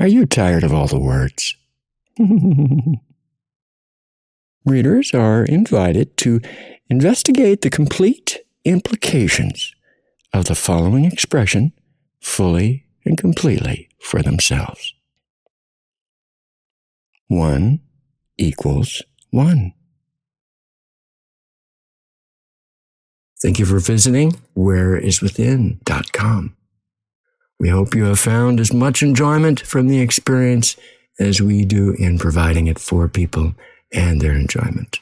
Are you tired of all the words? Readers are invited to investigate the complete implications of the following expression fully and completely for themselves. One equals one. Thank you for visiting whereiswithin.com. We hope you have found as much enjoyment from the experience as we do in providing it for people and their enjoyment.